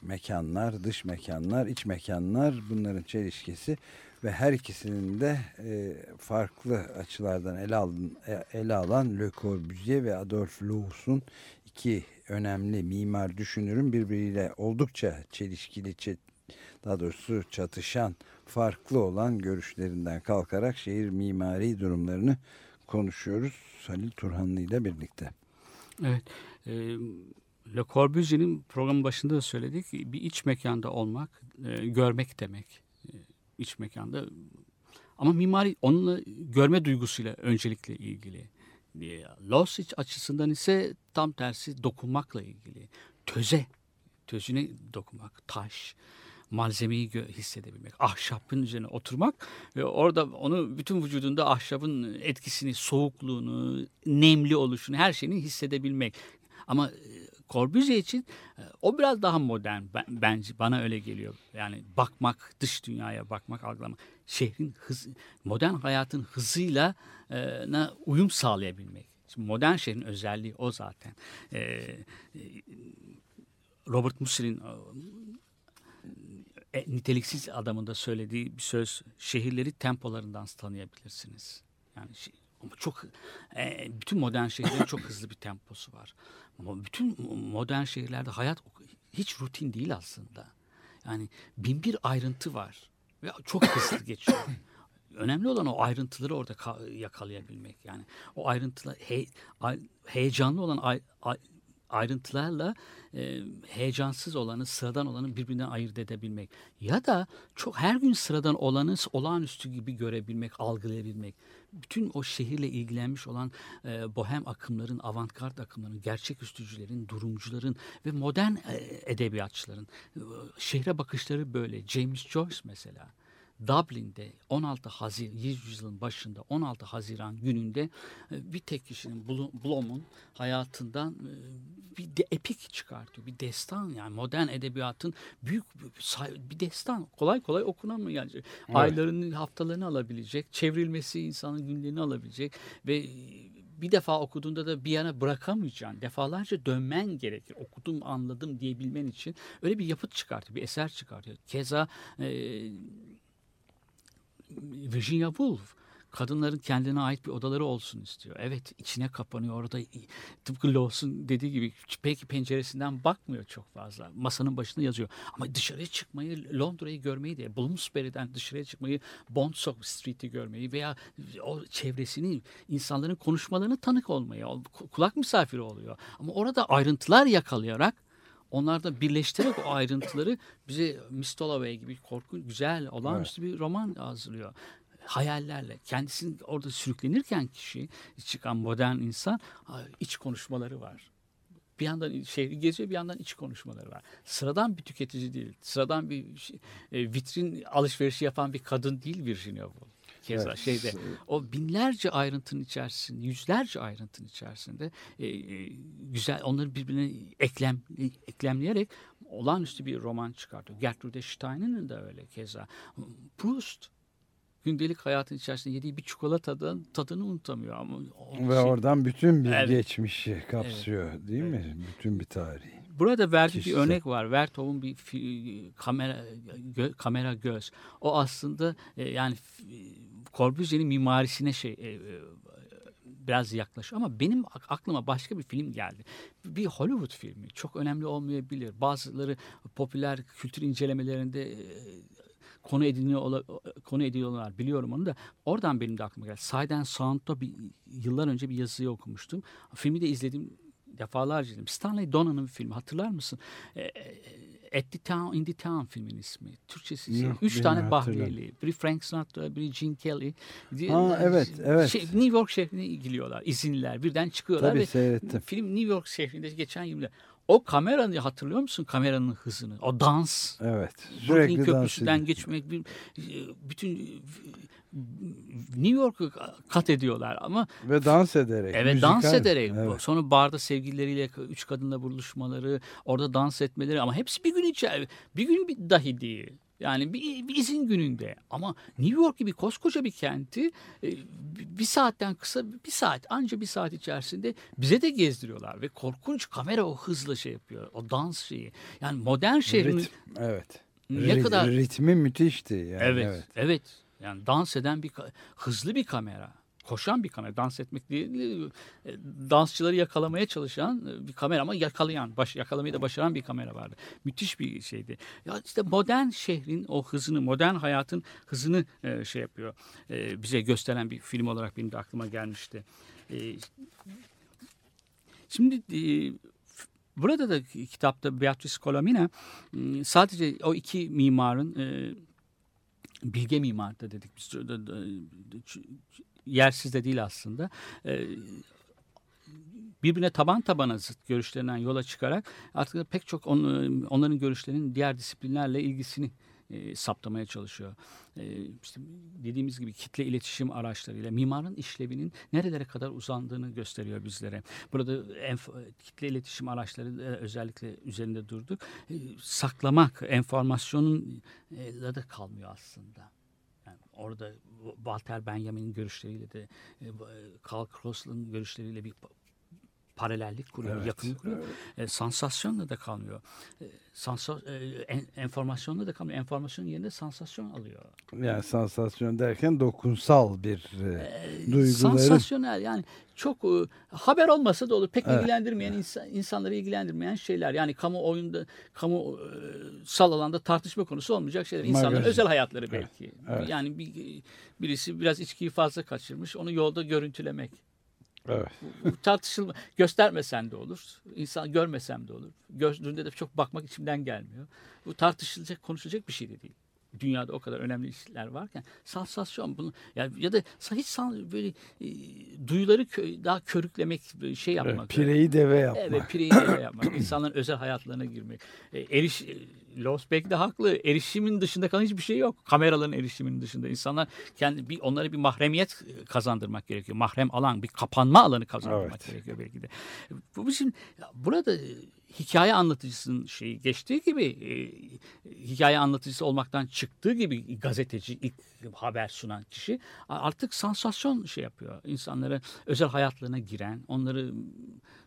mekanlar, dış mekanlar, iç mekanlar bunların çelişkisi ve her ikisinin de e, farklı açılardan ele, alın, e, ele alan Le Corbusier ve Adolf Loos'un iki önemli mimar düşünürün birbiriyle oldukça çelişkili, daha doğrusu çatışan, farklı olan görüşlerinden kalkarak şehir mimari durumlarını konuşuyoruz Halil Turhanlı ile birlikte. Evet. E, Le Corbusier'in programın başında da söyledik. Bir iç mekanda olmak, e, görmek demek. E, iç mekanda. Ama mimari onunla görme duygusuyla öncelikle ilgili. E, Loss açısından ise tam tersi dokunmakla ilgili. Töze, tözüne dokunmak, taş, malzemeyi hissedebilmek, ahşabın üzerine oturmak ve orada onu bütün vücudunda ahşabın etkisini, soğukluğunu, nemli oluşunu, her şeyini hissedebilmek. Ama Corbusier için e, o biraz daha modern bence bana öyle geliyor. Yani bakmak, dış dünyaya bakmak, algılamak. Şehrin hız, modern hayatın hızıyla e, uyum sağlayabilmek. Şimdi modern şehrin özelliği o zaten. E, e, Robert Musil'in e, niteliksiz adamında söylediği bir söz şehirleri tempolarından tanıyabilirsiniz. Yani şey, ama çok e, bütün modern şehirlerin çok hızlı bir temposu var. Ama bütün modern şehirlerde hayat hiç rutin değil aslında. Yani bin bir ayrıntı var ve çok hızlı geçiyor. Önemli olan o ayrıntıları orada yakalayabilmek. Yani o ayrıntılar he, heyecanlı olan ay, ay, ayrıntılarla e, heyecansız olanı, sıradan olanı birbirinden ayırt edebilmek. Ya da çok her gün sıradan olanı olağanüstü gibi görebilmek, algılayabilmek. Bütün o şehirle ilgilenmiş olan e, bohem akımların, avantgard akımların, gerçeküstücülerin, durumcuların ve modern e, edebiyatçıların e, şehre bakışları böyle. James Joyce mesela Dublin'de 16 Haziran yüzyılın başında 16 Haziran gününde e, bir tek kişinin Blom'un hayatından e, bir de epik çıkartıyor. Bir destan yani modern edebiyatın büyük bir destan. Kolay kolay okunamıyor yani. Evet. Aylarını, haftalarını alabilecek, çevrilmesi insanın günlerini alabilecek ve bir defa okuduğunda da bir yana bırakamayacaksın. Defalarca dönmen gerekir. Okudum, anladım diyebilmen için. Öyle bir yapıt çıkartıyor, bir eser çıkartıyor. Keza e, Virginia Woolf kadınların kendine ait bir odaları olsun istiyor. Evet içine kapanıyor orada tıpkı Lawson dediği gibi peki penceresinden bakmıyor çok fazla. Masanın başında yazıyor. Ama dışarıya çıkmayı Londra'yı görmeyi de Bloomsbury'den dışarıya çıkmayı Bond Street'i görmeyi veya o çevresini insanların konuşmalarını tanık olmayı kulak misafiri oluyor. Ama orada ayrıntılar yakalayarak onlar da birleştirerek o ayrıntıları bize Miss Dalloway gibi korkunç, güzel, olağanüstü evet. bir roman hazırlıyor. Hayallerle. Kendisini orada sürüklenirken kişi, çıkan modern insan iç konuşmaları var. Bir yandan şehri geziyor bir yandan iç konuşmaları var. Sıradan bir tüketici değil. Sıradan bir şey, e, vitrin alışverişi yapan bir kadın değil Virginia Woolf keza evet. şeyde o binlerce ayrıntının içerisinde yüzlerce ayrıntının içerisinde e, e, güzel onları birbirine eklem eklemleyerek olağanüstü bir roman çıkartıyor. Gertrude Stein'in de öyle keza. Proust gündelik hayatın içerisinde yediği bir çikolatadan tadını unutamıyor ama ve şey, oradan bütün bir evet. geçmişi kapsıyor evet. değil mi? Bütün bir tarihi. Burada verdiği Kişisel. bir örnek var. Vertov'un bir kamera gö, kamera göz. O aslında e, yani Corbusier'in mimarisine şey e, e, biraz yaklaşıyor ama benim aklıma başka bir film geldi. Bir Hollywood filmi çok önemli olmayabilir. Bazıları popüler kültür incelemelerinde e, konu ediniyor konu ediyorlar biliyorum onu da oradan benim de aklıma geldi. Side and Sound'da bir yıllar önce bir yazıyı okumuştum. Filmi de izledim defalarca izledim. Stanley Dona'nın bir filmi hatırlar mısın? E, At the Town, In the Town filmin ismi. Türkçesi Yok, üç tane Bahriyeli. Biri Frank Sinatra, biri Gene Kelly. Ha, evet, evet. Şey, New York şehrine gidiyorlar, izinler. Birden çıkıyorlar Tabii ve seyrettim. film New York şehrinde geçen yılda o kameranı hatırlıyor musun kameranın hızını? O dans. Evet. Brooklyn Sürekli dans Köprüsü'den ediyor. geçmek bir, bütün New York'u kat ediyorlar ama Ve dans ederek. Evet dans müzikal. ederek. Evet. Sonra barda sevgilileriyle üç kadınla buluşmaları, orada dans etmeleri ama hepsi bir gün içer. Bir gün bir dahi değil. Yani bir, bir izin gününde ama New York gibi koskoca bir kenti e, bir saatten kısa bir saat anca bir saat içerisinde bize de gezdiriyorlar ve korkunç kamera o hızla şey yapıyor o dans şeyi yani modern şehrin Ritm, evet. ne Rit- kadar Ritmi müthişti. Yani, evet, evet. evet yani dans eden bir hızlı bir kamera koşan bir kamera. Dans etmek değil e, dansçıları yakalamaya çalışan e, bir kamera ama yakalayan baş, yakalamayı da başaran bir kamera vardı. Müthiş bir şeydi. Ya işte modern şehrin o hızını modern hayatın hızını e, şey yapıyor. E, bize gösteren bir film olarak benim de aklıma gelmişti. E, şimdi e, Burada da kitapta Beatrice Colomina sadece o iki mimarın e, bilge mimar da dedik biz. Yersiz de değil aslında. E, birbirine taban tabana zıt görüşlerinden yola çıkarak artık pek çok on- onların görüşlerinin diğer disiplinlerle ilgisini e, saptamaya çalışıyor. E, işte dediğimiz gibi kitle iletişim araçlarıyla mimarın işlevinin nerelere kadar uzandığını gösteriyor bizlere. Burada enf- kitle iletişim araçları özellikle üzerinde durduk. E, saklamak, enformasyonun e, da kalmıyor aslında. Yani orada Walter Benjamin'in görüşleriyle de e, Karl Krossl'ın görüşleriyle bir paralellik kuruyor, Evet, yakınlık kuruyor. E, sansasyonla da kalmıyor. E, sansa, e, en, enformasyonla da kalmıyor. Enformasyonun yerine sansasyon alıyor. Yani sansasyon derken dokunsal bir e, duyguları. Sansasyonel yani çok e, haber olmasa da olur. Pek Evet. ilgilendirmeyen insan, insanları ilgilendirmeyen şeyler. Yani kamu oyunda kamu e, sal alanda tartışma konusu olmayacak şeyler. İnsanların Magazin. özel hayatları belki. Evet. Yani bir, birisi biraz içkiyi fazla kaçırmış. Onu yolda görüntülemek. Evet. Tartışılma göstermesen de olur. İnsan görmesem de olur. Gördüğünde de çok bakmak içimden gelmiyor. Bu tartışılacak, konuşulacak bir şey de değil. Dünyada o kadar önemli işler varken sansasyon bunu yani ya da hiç san, böyle e, duyuları kö- daha körüklemek şey Evet, yapmak. pireyi deve yapmak. Evet, pireyi de yapmak. insanların özel hayatlarına girmek. E, eriş, e, Lost Beck de haklı. Erişimin dışında kalan hiçbir şey yok. Kameraların erişiminin dışında. insanlar kendi bir onlara bir mahremiyet kazandırmak gerekiyor. Mahrem alan, bir kapanma alanı kazandırmak Evet. gerekiyor belki de. Bu bizim burada e, hikaye anlatıcısının şeyi geçtiği gibi e, hikaye anlatıcısı olmaktan çıktığı gibi gazeteci ilk haber sunan kişi artık sansasyon şey yapıyor. İnsanlara özel hayatlarına giren, onları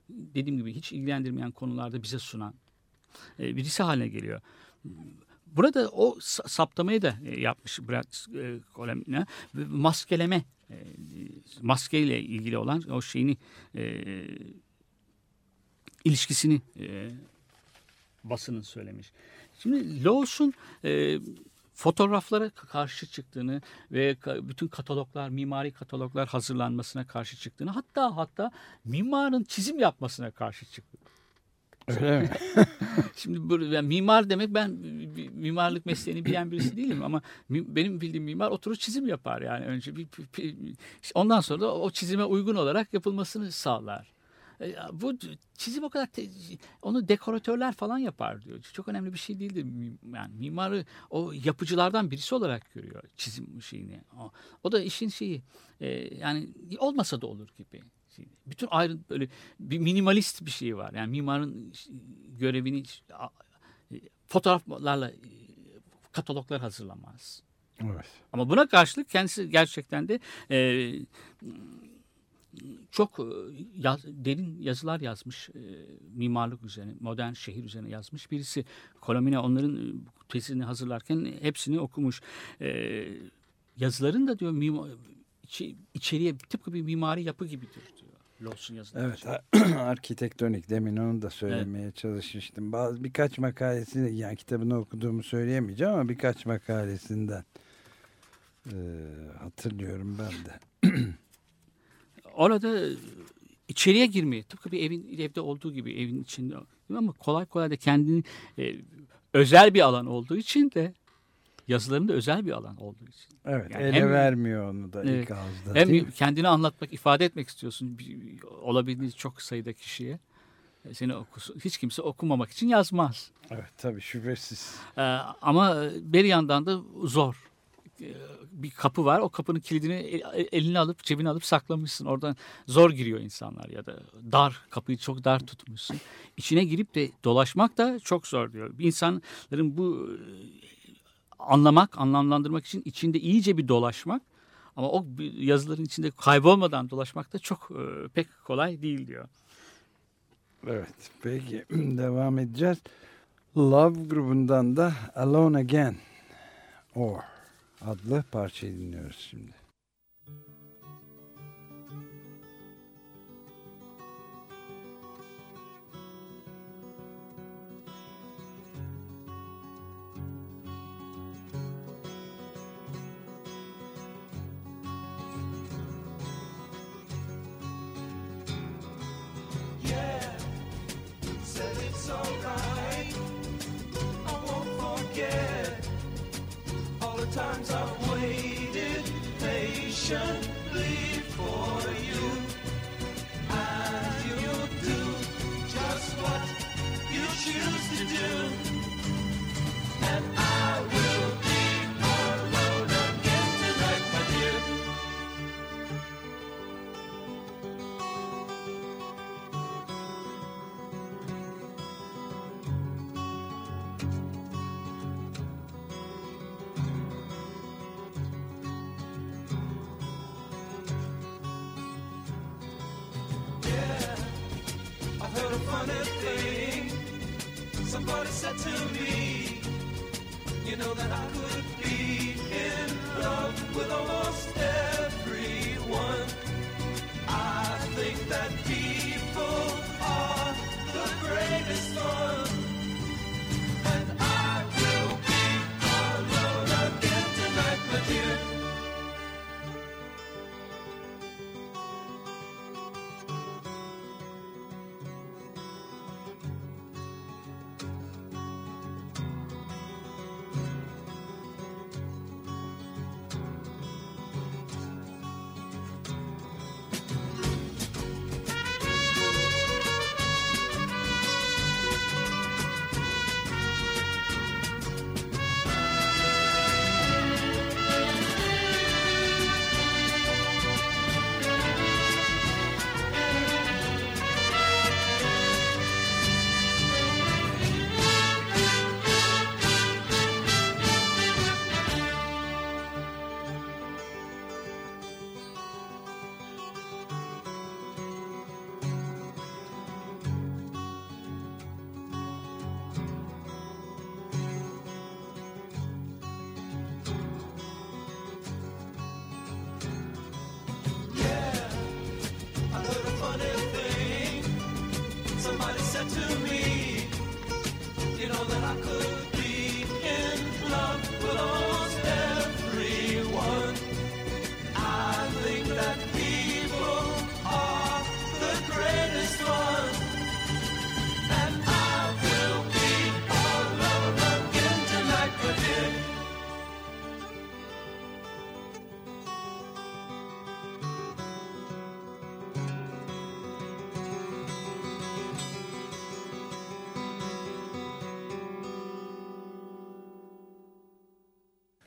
dediğim gibi hiç ilgilendirmeyen konularda bize sunan e, birisi haline geliyor. Burada o sa- saptamayı da e, yapmış Brad e, Colemina. Ve Maskeleme, maskeyle ilgili olan o şeyini ilişkisini basının söylemiş. Şimdi Laws'un e, fotoğraflara karşı çıktığını ve bütün kataloglar, mimari kataloglar hazırlanmasına karşı çıktığını hatta hatta mimarın çizim yapmasına karşı çıktı. Öyle mi? Şimdi bu, yani mimar demek ben mimarlık mesleğini bilen birisi değilim ama benim bildiğim mimar oturur çizim yapar yani önce bir, bir- ondan sonra da o çizime uygun olarak yapılmasını sağlar. E, Bu çizim o kadar te- onu dekoratörler falan yapar diyor. Çok önemli bir şey değildir. Yani mimarı o yapıcılardan birisi olarak görüyor çizim şeyini. O, o da işin şeyi e, yani olmasa da olur gibi. Şey, Bütün ayrı böyle bir minimalist bir şey var. Yani mimarın görevini a- fotoğraflarla e, kataloglar hazırlamaz. Evet. Ama buna karşılık kendisi gerçekten de e, çok e, yaz- derin yazılar yazmış e, mimarlık üzerine, modern şehir üzerine yazmış birisi. Kolomina onların e, tezini hazırlarken hepsini okumuş. E, yazıların da diyor mimar, içeriye tıpkı bir mimari yapı gibidir diyor. Lawson yazıları. Evet, arkitektonik demin onu da söylemeye çalışmıştım. Bazı birkaç makalesini yani kitabını okuduğumu söyleyemeyeceğim ama birkaç makalesinden e, hatırlıyorum ben de. Orada içeriye girmeyi tıpkı bir evin evde olduğu gibi evin içinde ama kolay kolay da kendini e, özel bir alan olduğu için de yazılarında özel bir alan olduğu için. Evet, Yani ele hem- vermiyor onu da Evet. ilk ağızda. Hem kendini anlatmak, ifade etmek istiyorsun olabildiğince çok sayıda kişiye. e, seni okusun. Hiç kimse okumamak için yazmaz. Evet tabii şüphesiz. Ee, ama bir yandan da zor. Ee, bir kapı var. O kapının kilidini el- eline alıp cebine alıp saklamışsın. Oradan zor giriyor insanlar ya da dar kapıyı çok dar tutmuşsun. İçine girip de dolaşmak da çok zor diyor. İnsanların bu e, anlamak, anlamlandırmak için içinde iyice bir dolaşmak ama o yazıların içinde kaybolmadan dolaşmak da çok e, pek kolay değil diyor. Evet peki devam edeceğiz. Love grubundan da Alone Again Or adlı parçayı dinliyoruz şimdi. Nation. Funny thing. Somebody said to me, you know that I could be in love with almost everyone.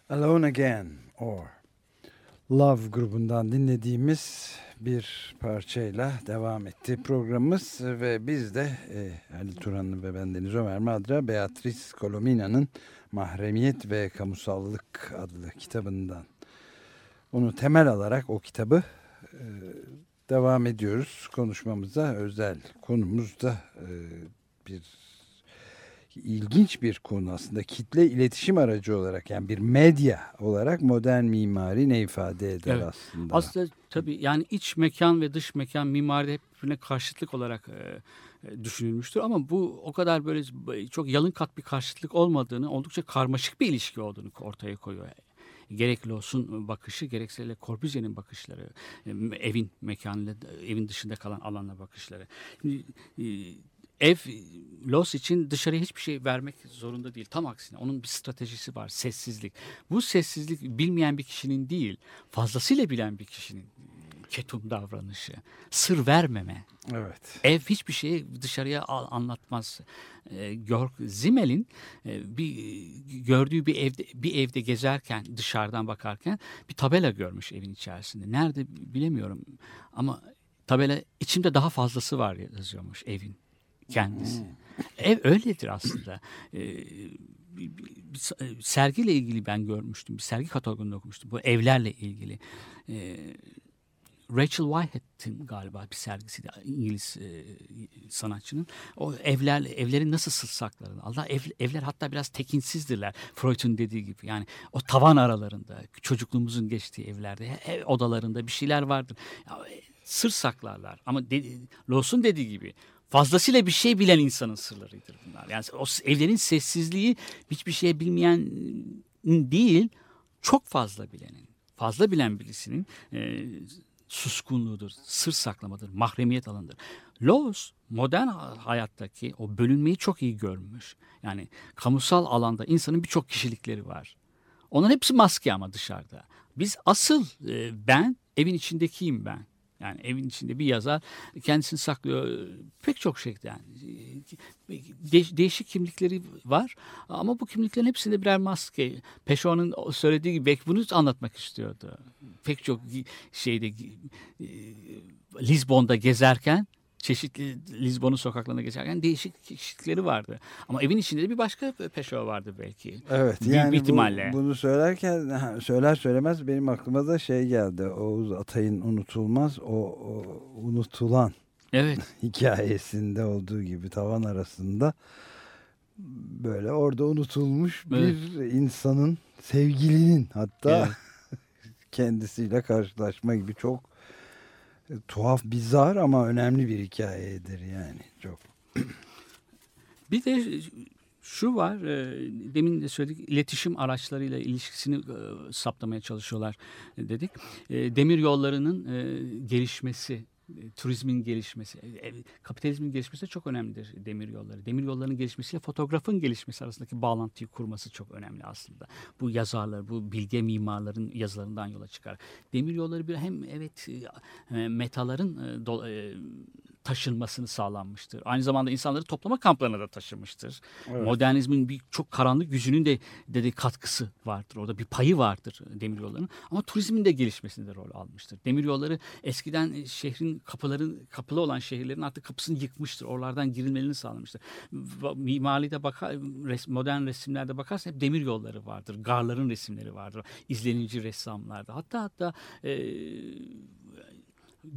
Alone Again or Love grubundan dinlediğimiz bir parçayla devam etti programımız. Ve biz de e, Ali Turan'ın ve ben Deniz Ömer Madra Beatrice Colomina'nın Mahremiyet ve Kamusallık adlı kitabından onu temel alarak o kitabı e, devam ediyoruz. Konuşmamıza özel konumuz da e, bir ilginç bir konu aslında kitle iletişim aracı olarak yani bir medya olarak modern mimari ne ifade eder Evet. aslında. Aslında tabii yani iç mekan ve dış mekan mimaride hep birbirine karşıtlık olarak e, e, düşünülmüştür. Ama bu o kadar böyle çok yalın kat bir karşıtlık olmadığını, oldukça karmaşık bir ilişki olduğunu ortaya koyuyor. Gerek Los'un bakışı gerekse de Corbusier'in bakışları, e, evin mekanıyla, evin dışında kalan alanla bakışları. Şimdi, e, ev Los için dışarıya hiçbir şey vermek zorunda değil. Tam aksine onun bir stratejisi var. Sessizlik. Bu sessizlik bilmeyen bir kişinin değil, fazlasıyla bilen bir kişinin ketum davranışı, sır vermeme. Evet. Ev hiçbir şeyi dışarıya anlatmaz. Georg Zimmel'in e, bir gördüğü bir evde bir evde gezerken dışarıdan bakarken bir tabela görmüş evin içerisinde. Nerede bilemiyorum ama tabela içimde daha fazlası var yazıyormuş evin kendisi. Ev öyledir aslında. E, bir, bir- bir sa- e, sergiyle ilgili ben görmüştüm. Bir sergi katalogunda okumuştum. Bu evlerle ilgili. E, Rachel Whitehead'in galiba bir sergisiydi İngiliz e, sanatçının. O evler evlerin nasıl sızsaklarını. Allah ev, evler hatta biraz tekinsizdirler. Freud'un dediği gibi. Yani o tavan aralarında çocukluğumuzun geçtiği evlerde ev odalarında bir şeyler vardır. Ya, e, sır saklarlar. Ama dedi, Lawson dediği gibi fazlasıyla bir şey bilen insanın sırlarıdır bunlar. Yani o evlerin sessizliği hiçbir şey bilmeyen değil, çok fazla bilenin. Fazla bilen birisinin e, suskunluğudur, sır saklamadır, mahremiyet alanıdır. Laws modern hayattaki o bölünmeyi çok iyi görmüş. Yani kamusal alanda insanın birçok kişilikleri var. Onların hepsi maske ama dışarıda. Biz asıl e, ben evin içindekiyim ben. Yani evin içinde bir yazar kendisini saklıyor pek çok şeyden. De- değişik kimlikleri var ama bu kimliklerin hepsinde birer maske. Peşo'nun söylediği gibi belki bunu anlatmak istiyordu. Pek çok şeyde e, Lizbon'da gezerken çeşitli Lizbon'un sokaklarına geçerken değişik kişilikleri vardı. Ama evin içinde de bir başka Peşo vardı belki. Evet Büyük yani bir bu- ihtimalle. bunu söylerken söyler söylemez benim aklıma da şey geldi. Oğuz Atay'ın unutulmaz o, o unutulan Evet. hikayesinde olduğu gibi tavan arasında böyle orada unutulmuş bir Evet. insanın sevgilinin hatta Evet. kendisiyle karşılaşma gibi çok tuhaf bizar ama önemli bir hikayedir yani çok. Bir de şu var, e, demin de söyledik, iletişim araçlarıyla ilişkisini e, saptamaya çalışıyorlar e, dedik. Demir yollarının gelişmesi, e, turizmin gelişmesi, e, e, kapitalizmin gelişmesi de çok önemlidir demir yolları. Demir yollarının gelişmesiyle fotoğrafın gelişmesi arasındaki bağlantıyı kurması çok önemli aslında. Bu yazarlar, bu bilge mimarların yazılarından yola çıkar. Demir yolları bir hem evet e, metaların taşınmasını sağlanmıştır. Aynı zamanda insanları toplama kamplarına da taşımıştır. Modernizmin bir çok karanlık yüzünün de dedi katkısı vardır. Orada bir payı vardır demiryollarının. Ama turizmin de gelişmesinde de rol almıştır. Demiryolları eskiden e, şehrin kapıların kapılı olan şehirlerin artık kapısını yıkmıştır. Oralardan girilmelerini sağlamıştır. Mimaride bakar modern resimlerde bakarsan hep demir yolları vardır. Garların resimleri vardır. İzlenici ressamlarda. Hatta hatta e,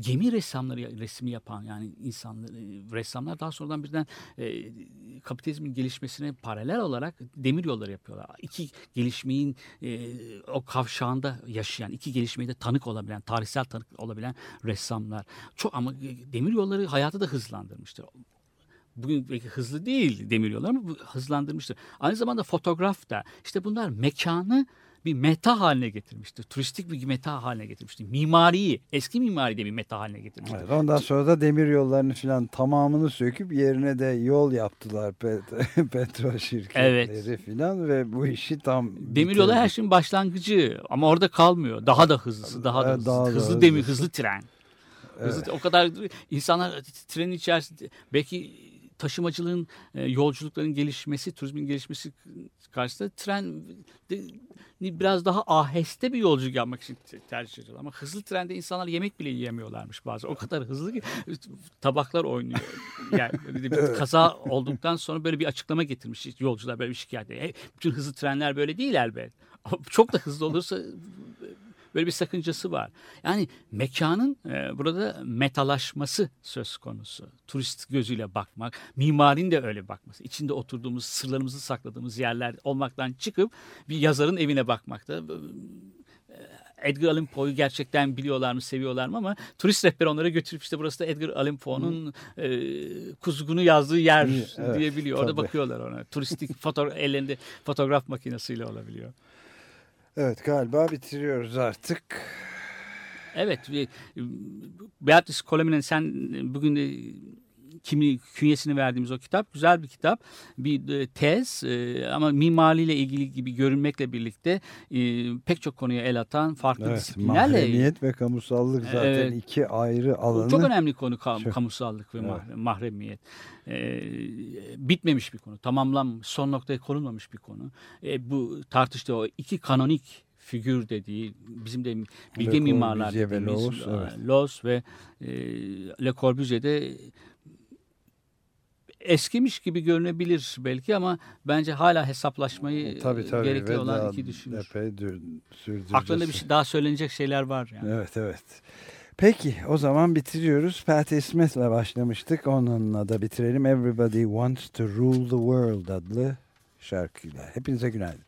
gemi ressamları resmi yapan yani insanlar ressamlar daha sonradan birden e, kapitalizmin gelişmesine paralel olarak demir yolları yapıyorlar. İki gelişmeyin e, o kavşağında yaşayan, iki gelişmeyi de tanık olabilen, tarihsel tanık olabilen ressamlar. Çok ama demir yolları hayatı da hızlandırmıştır. Bugün belki hızlı değil demir yolları ama hızlandırmıştır. Aynı zamanda fotoğraf da işte bunlar mekanı bir meta haline getirmiştir. Turistik bir meta haline getirmiştir. Mimariyi, eski mimari de bir meta haline getirmiştir. Evet, ondan sonra da demir yollarını falan tamamını söküp yerine de yol yaptılar pet, petrol şirketleri Evet. filan ve bu işi tam Demir yolu her şeyin başlangıcı ama orada kalmıyor. Daha da hızlısı, daha da Evet, hızlısı. daha da hızlı demir, hızlısı. hızlı tren. Hızlı, o kadar insanlar trenin içerisinde belki taşımacılığın, e, yolculukların gelişmesi, turizmin gelişmesi karşısında tren biraz daha aheste bir yolculuk yapmak için te- tercih ediyorlar. Ama hızlı trende insanlar yemek bile yiyemiyorlarmış bazı. O kadar hızlı ki tabaklar oynuyor. Yani bir kaza olduktan sonra böyle bir açıklama getirmiş yolcular böyle bir şikayet. E, bütün hızlı trenler böyle değil elbet. Ama çok da hızlı olursa böyle bir sakıncası var. Yani mekanın e, burada metalaşması söz konusu. Turist gözüyle bakmak, mimarin de öyle bakması. İçinde oturduğumuz, sırlarımızı sakladığımız yerler olmaktan çıkıp bir yazarın evine bakmakta. E, Edgar Allan Poe'yu gerçekten biliyorlar mı, seviyorlar mı ama turist rehberi onlara götürüp işte burası da Edgar Allan Poe'nun e, kuzgunu yazdığı yer Evet, diyebiliyor. Orada tabii. bakıyorlar ona. Turistik foto ellerinde fotoğraf makinesiyle olabiliyor. Evet galiba bitiriyoruz artık. Evet. ve, Beatrice Coleman'ın sen bugün kimi künyesini verdiğimiz o kitap güzel bir kitap. Bir e, tez e, ama mimariyle ilgili gibi görünmekle birlikte e, pek çok konuya el atan farklı Evet, disiplinlerle mahremiyet ve kamusallık zaten Evet. iki ayrı alanı. çok önemli konu kam- Çok. kamusallık ve Evet. mah- mahremiyet. Bitmemiş bir konu, tamamlanmamış, son noktaya konulmamış bir konu. Bu tartıştığı o iki kanonik figür dediği bizim de bilge Le mimarlar Corbusier ve dediğimiz Loos, evet. Loos ve e, Le Corbusier'de eskimiş gibi görünebilir belki ama bence hala hesaplaşmayı tabii, tabii. gerekli ve olan iki düşünür. Epey dür- sürdüreceğiz. Haklarında bir şey daha söylenecek şeyler var yani. Evet evet. Peki o zaman bitiriyoruz. Patti Smith'le başlamıştık. Onunla da bitirelim. Everybody Wants to Rule the World adlı şarkıyla. Hepinize günaydın.